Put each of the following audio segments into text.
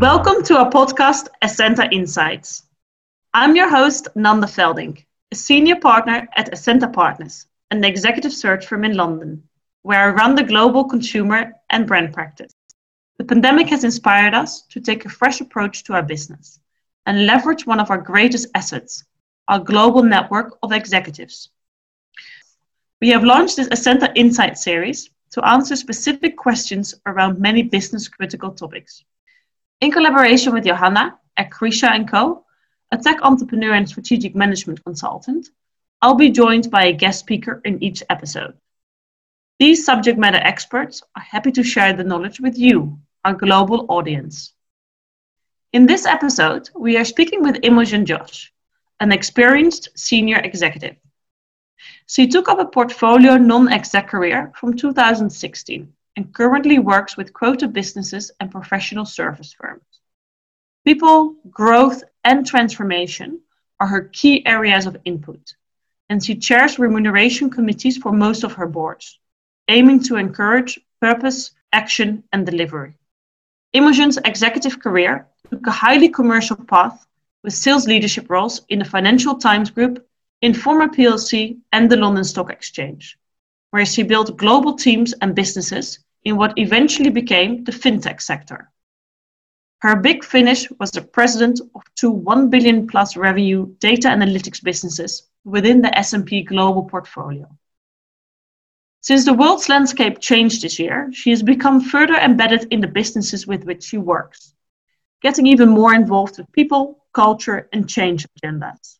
Welcome to our podcast, Essenta Insights. I'm your host, Nanda Felding, a senior partner at Essenta Partners, an executive search firm in London, where I run the global consumer and brand practice. The pandemic has inspired us to take a fresh approach to our business and leverage one of our greatest assets, our global network of executives. We have launched this Essenta Insight series to answer specific questions around many business critical topics. In collaboration with Johanna at Krisha & Co., a tech entrepreneur and strategic management consultant, I'll be joined by a guest speaker in each episode. These subject matter experts are happy to share the knowledge with you, our global audience. In this episode, we are speaking with Imogen Josh, an experienced senior executive. She took up a portfolio non exec career from 2016 and currently works with quota businesses and professional service firms. People, growth, and transformation are her key areas of input, and she chairs remuneration committees for most of her boards, aiming to encourage purpose, action, and delivery. Imogen's executive career took a highly commercial path with sales leadership roles in the Financial Times Group, Informa plc, and the London Stock Exchange, where she built global teams and businesses in what eventually became the fintech sector. Her big finish was the president of two 1 billion plus revenue data analytics businesses within the S&P Global portfolio. Since the world's landscape changed this year, she has become further embedded in the businesses with which she works, getting even more involved with people, culture, and change agendas,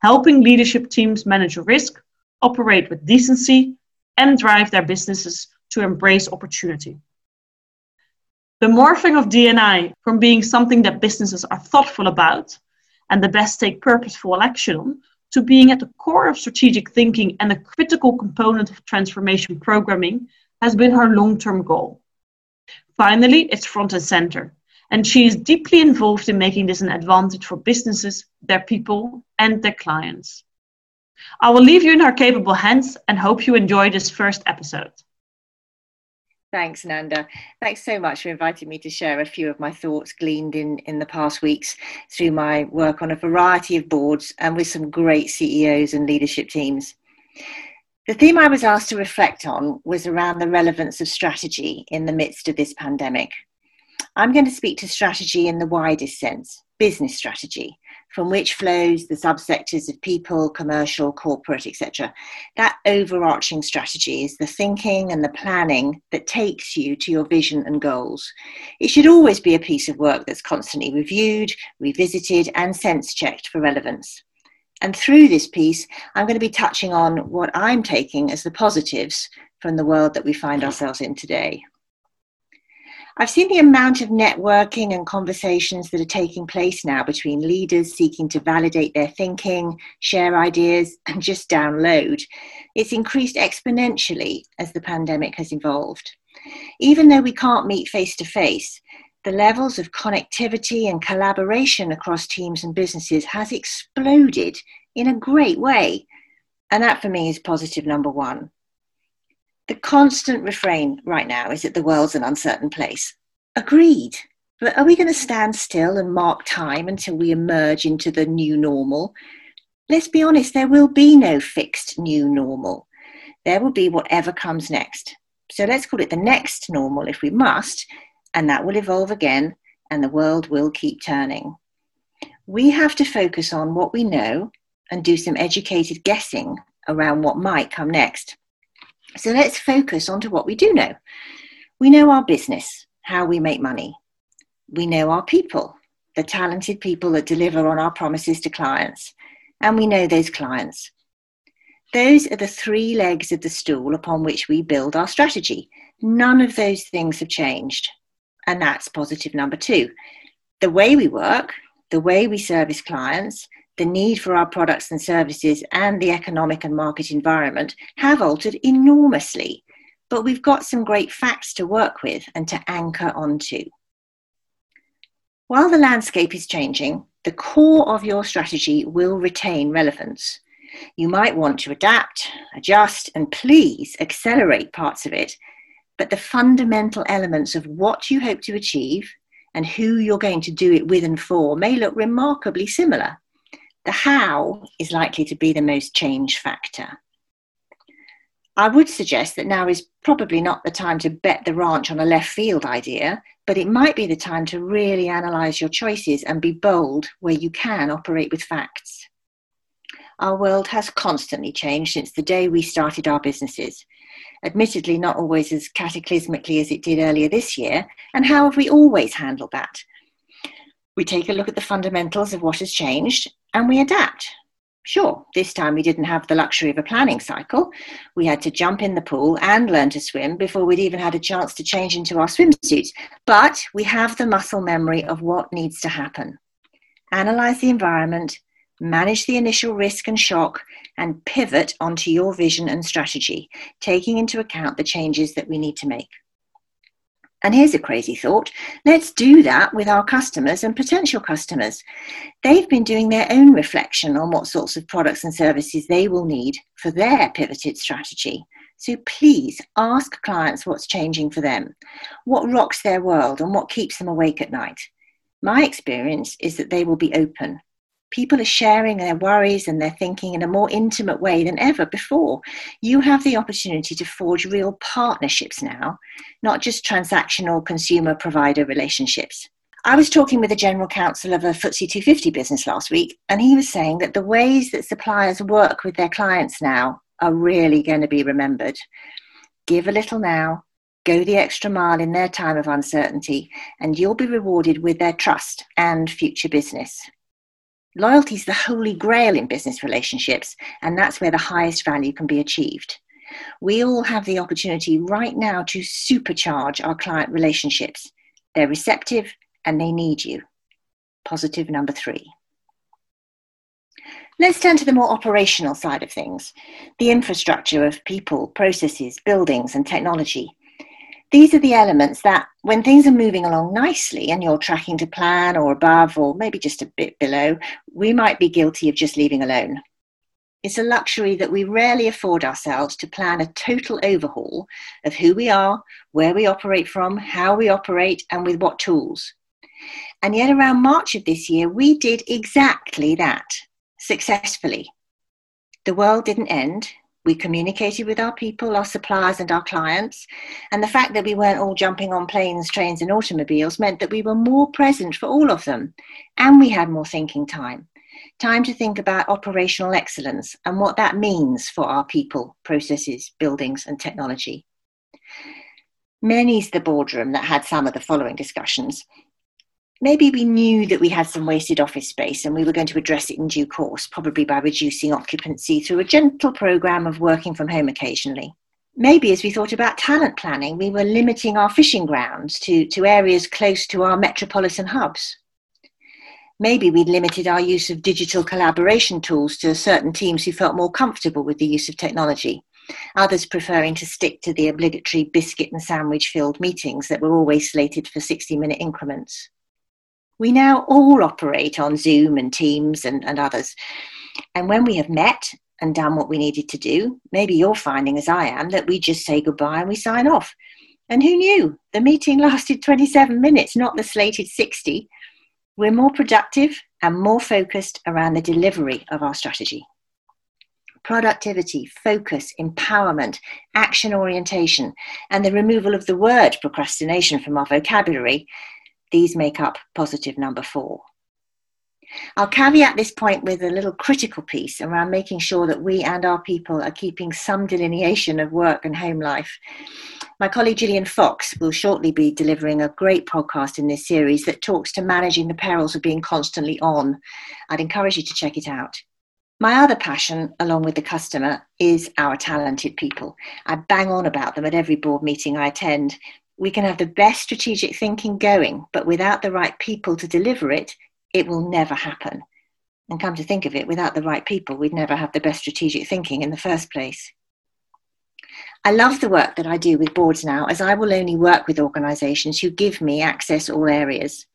helping leadership teams manage risk, operate with decency, and drive their businesses to embrace opportunity. The morphing of D&I from being something that businesses are thoughtful about and the best take purposeful action on to being at the core of strategic thinking and a critical component of transformation programming has been her long term goal. Finally, it's front and center, and she is deeply involved in making this an advantage for businesses, their people, and their clients. I will leave you in her capable hands and hope you enjoy this first episode. Thanks, Nanda. Thanks so much for inviting me to share a few of my thoughts gleaned in, in the past weeks through my work on a variety of boards and with some great CEOs and leadership teams. The theme I was asked to reflect on was around the relevance of strategy in the midst of this pandemic. I'm going to speak to strategy in the widest sense, business strategy, from which flows the subsectors of people, commercial, corporate, etc. That overarching strategy is the thinking and the planning that takes you to your vision and goals. It should always be a piece of work that's constantly reviewed, revisited, and sense checked for relevance. And through this piece, I'm going to be touching on what I'm taking as the positives from the world that we find ourselves in today. I've seen the amount of networking and conversations that are taking place now between leaders seeking to validate their thinking, share ideas, and just download. It's increased exponentially as the pandemic has evolved. Even though we can't meet face to face, the levels of connectivity and collaboration across teams and businesses has exploded in a great way. And that for me is positive number one. The constant refrain right now is that the world's an uncertain place. Agreed. But are we going to stand still and mark time until we emerge into the new normal? Let's be honest, there will be no fixed new normal. There will be whatever comes next. So let's call it the next normal if we must, and that will evolve again, and the world will keep turning. We have to focus on what we know and do some educated guessing around what might come next. So let's focus onto what we do know. We know our business, how we make money. We know our people, the talented people that deliver on our promises to clients, and we know those clients. Those are the three legs of the stool upon which we build our strategy. None of those things have changed. And that's positive number two. The way we work, the way we service clients, the need for our products and services, and the economic and market environment have altered enormously. but we've got some great facts to work with and to anchor onto. While the landscape is changing, the core of your strategy will retain relevance. You might want to adapt, adjust, and please accelerate parts of it, but the fundamental elements of what you hope to achieve and who you're going to do it with and for may look remarkably similar. The how is likely to be the most change factor. I would suggest that now is probably not the time to bet the ranch on a left field idea, but it might be the time to really analyse your choices and be bold where you can operate with facts. Our world has constantly changed since the day we started our businesses. Admittedly, not always as cataclysmically as it did earlier this year. And how have we always handled that? We take a look at the fundamentals of what has changed and we adapt. Sure, this time we didn't have the luxury of a planning cycle. We had to jump in the pool and learn to swim before we'd even had a chance to change into our swimsuits. But we have the muscle memory of what needs to happen. Analyze the environment, manage the initial risk and shock, and pivot onto your vision and strategy, taking into account the changes that we need to make. And here's a crazy thought let's do that with our customers and potential customers. They've been doing their own reflection on what sorts of products and services they will need for their pivoted strategy. So please ask clients what's changing for them, what rocks their world, and what keeps them awake at night. My experience is that they will be open people are sharing their worries and their thinking in a more intimate way than ever before. You have the opportunity to forge real partnerships now, not just transactional consumer provider relationships. I was talking with the general counsel of a FTSE 250 business last week, and he was saying that the ways that suppliers work with their clients now are really going to be remembered. Give a little now, go the extra mile in their time of uncertainty, and you'll be rewarded with their trust and future business. Loyalty is the holy grail in business relationships, and that's where the highest value can be achieved. We all have the opportunity right now to supercharge our client relationships. They're receptive and they need you. Positive number three. Let's turn to the more operational side of things the infrastructure of people, processes, buildings, and technology these are the elements that, when things are moving along nicely and you're tracking to plan or above or maybe just a bit below, we might be guilty of just leaving alone. It's a luxury that we rarely afford ourselves to plan a total overhaul of who we are, where we operate from, how we operate, and with what tools. And yet, around March of this year, we did exactly that successfully. The world didn't end, we communicated with our people, our suppliers, and our clients. And the fact that we weren't all jumping on planes, trains, and automobiles meant that we were more present for all of them. And we had more thinking time time to think about operational excellence and what that means for our people, processes, buildings, and technology. Many's the boardroom that had some of the following discussions maybe we knew that we had some wasted office space and we were going to address it in due course, probably by reducing occupancy through a gentle program of working from home occasionally. Maybe as we thought about talent planning, we were limiting our fishing grounds to, to areas close to our metropolitan hubs. Maybe we'd limited our use of digital collaboration tools to certain teams who felt more comfortable with the use of technology, others preferring to stick to the obligatory biscuit and sandwich filled meetings that were always slated for 60 minute increments we now all operate on Zoom and Teams and, and others. And when we have met and done what we needed to do, maybe you're finding, as I am, that we just say goodbye and we sign off. And who knew? The meeting lasted 27 minutes, not the slated 60. We're more productive and more focused around the delivery of our strategy. Productivity, focus, empowerment, action orientation, and the removal of the word procrastination from our vocabulary these make up positive number four. I'll caveat this point with a little critical piece around making sure that we and our people are keeping some delineation of work and home life. My colleague Gillian Fox will shortly be delivering a great podcast in this series that talks to managing the perils of being constantly on. I'd encourage you to check it out. My other passion, along with the customer, is our talented people. I bang on about them at every board meeting I attend we can have the best strategic thinking going, but without the right people to deliver it, it will never happen. And come to think of it, without the right people, we'd never have the best strategic thinking in the first place. I love the work that I do with boards now, as I will only work with organisations who give me access all areas.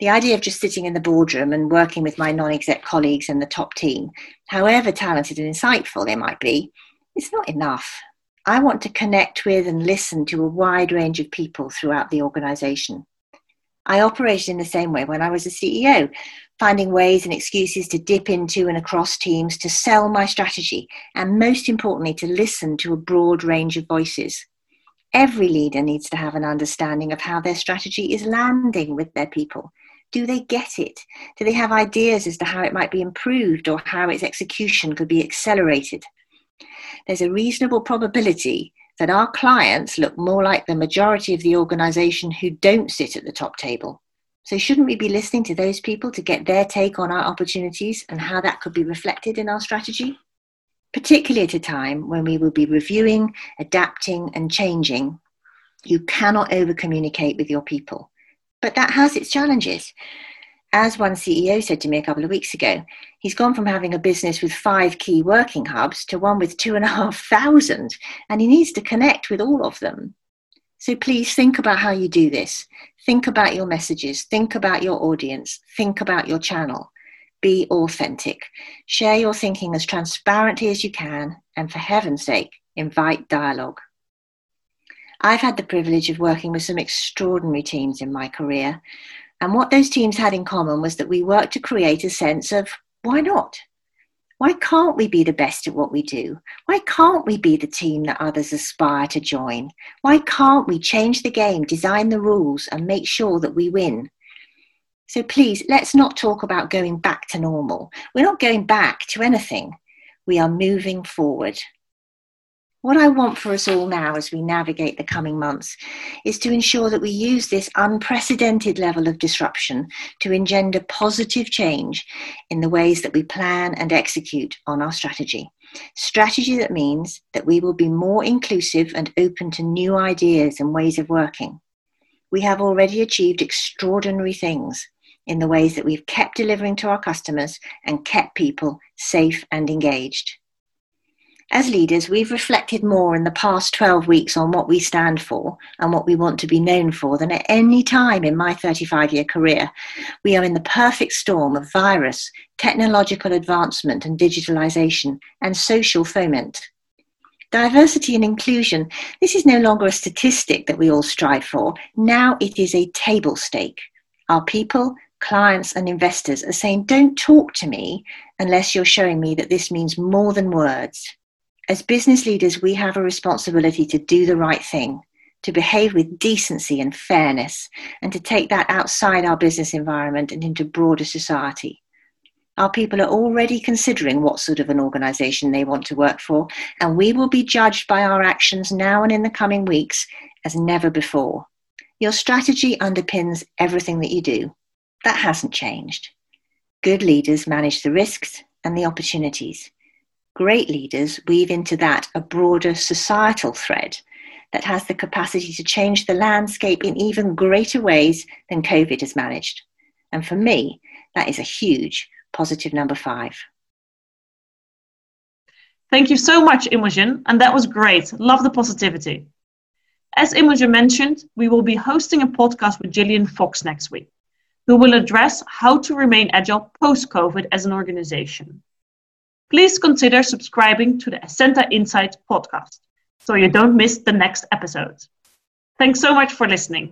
The idea of just sitting in the boardroom and working with my non exec colleagues and the top team, however talented and insightful they might be, it's not enough. I want to connect with and listen to a wide range of people throughout the organisation. I operated in the same way when I was a CEO, finding ways and excuses to dip into and across teams to sell my strategy, and most importantly, to listen to a broad range of voices. Every leader needs to have an understanding of how their strategy is landing with their people. Do they get it? Do they have ideas as to how it might be improved or how its execution could be accelerated? There's a reasonable probability that our clients look more like the majority of the organization who don't sit at the top table. So, shouldn't we be listening to those people to get their take on our opportunities and how that could be reflected in our strategy? Particularly at a time when we will be reviewing, adapting, and changing, you cannot over communicate with your people. But that has its challenges as one CEO said to me a couple of weeks ago, he's gone from having a business with five key working hubs to one with two and a half thousand, and he needs to connect with all of them. So please think about how you do this. Think about your messages. Think about your audience. Think about your channel. Be authentic. Share your thinking as transparently as you can, and for heaven's sake, invite dialogue. I've had the privilege of working with some extraordinary teams in my career, and what those teams had in common was that we worked to create a sense of why not? Why can't we be the best at what we do? Why can't we be the team that others aspire to join? Why can't we change the game, design the rules, and make sure that we win? So please, let's not talk about going back to normal. We're not going back to anything. We are moving forward. What I want for us all now as we navigate the coming months is to ensure that we use this unprecedented level of disruption to engender positive change in the ways that we plan and execute on our strategy. Strategy that means that we will be more inclusive and open to new ideas and ways of working. We have already achieved extraordinary things in the ways that we've kept delivering to our customers and kept people safe and engaged. As leaders, we've reflected more in the past 12 weeks on what we stand for and what we want to be known for than at any time in my 35 year career. We are in the perfect storm of virus, technological advancement and digitalization, and social foment. Diversity and inclusion, this is no longer a statistic that we all strive for. Now it is a table stake. Our people, clients, and investors are saying, don't talk to me unless you're showing me that this means more than words. As business leaders, we have a responsibility to do the right thing, to behave with decency and fairness, and to take that outside our business environment and into broader society. Our people are already considering what sort of an organization they want to work for, and we will be judged by our actions now and in the coming weeks as never before. Your strategy underpins everything that you do. That hasn't changed. Good leaders manage the risks and the opportunities great leaders weave into that a broader societal thread that has the capacity to change the landscape in even greater ways than COVID has managed. And for me, that is a huge positive number five. Thank you so much, Imogen, and that was great. Love the positivity. As Imogen mentioned, we will be hosting a podcast with Gillian Fox next week, who will address how to remain agile post COVID as an organization please consider subscribing to the Ascenta Insights podcast so you don't miss the next episode. Thanks so much for listening.